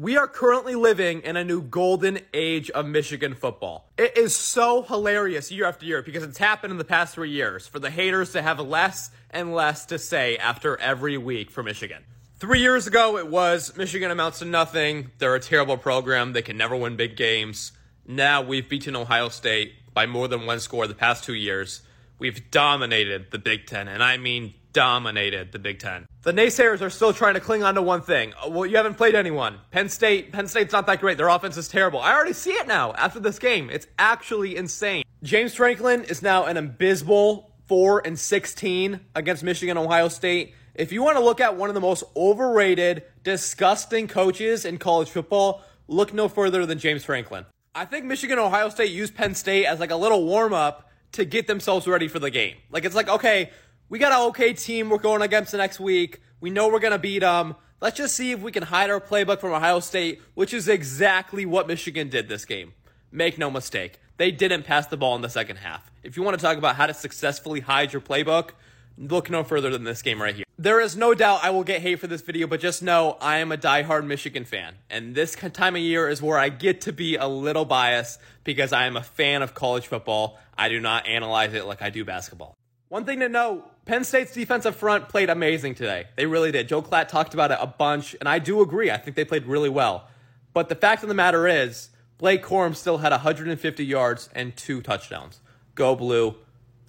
We are currently living in a new golden age of Michigan football. It is so hilarious year after year because it's happened in the past three years for the haters to have less and less to say after every week for Michigan. Three years ago, it was Michigan amounts to nothing. They're a terrible program. They can never win big games. Now we've beaten Ohio State by more than one score the past two years. We've dominated the Big Ten, and I mean dominated the Big Ten. The naysayers are still trying to cling on to one thing. Uh, well, you haven't played anyone. Penn State, Penn State's not that great. Their offense is terrible. I already see it now after this game. It's actually insane. James Franklin is now an abysmal 4 and 16 against Michigan Ohio State. If you want to look at one of the most overrated, disgusting coaches in college football, look no further than James Franklin. I think Michigan Ohio State used Penn State as like a little warm up to get themselves ready for the game. Like it's like, okay, we got an okay team we're going against the next week. We know we're going to beat them. Let's just see if we can hide our playbook from Ohio State, which is exactly what Michigan did this game. Make no mistake. They didn't pass the ball in the second half. If you want to talk about how to successfully hide your playbook, look no further than this game right here. There is no doubt I will get hate for this video, but just know I am a diehard Michigan fan. And this time of year is where I get to be a little biased because I am a fan of college football. I do not analyze it like I do basketball. One thing to note Penn State's defensive front played amazing today. They really did. Joe Klatt talked about it a bunch, and I do agree. I think they played really well. But the fact of the matter is, Blake Corum still had 150 yards and two touchdowns. Go Blue.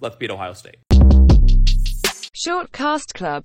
Let's beat Ohio State. Short Cast Club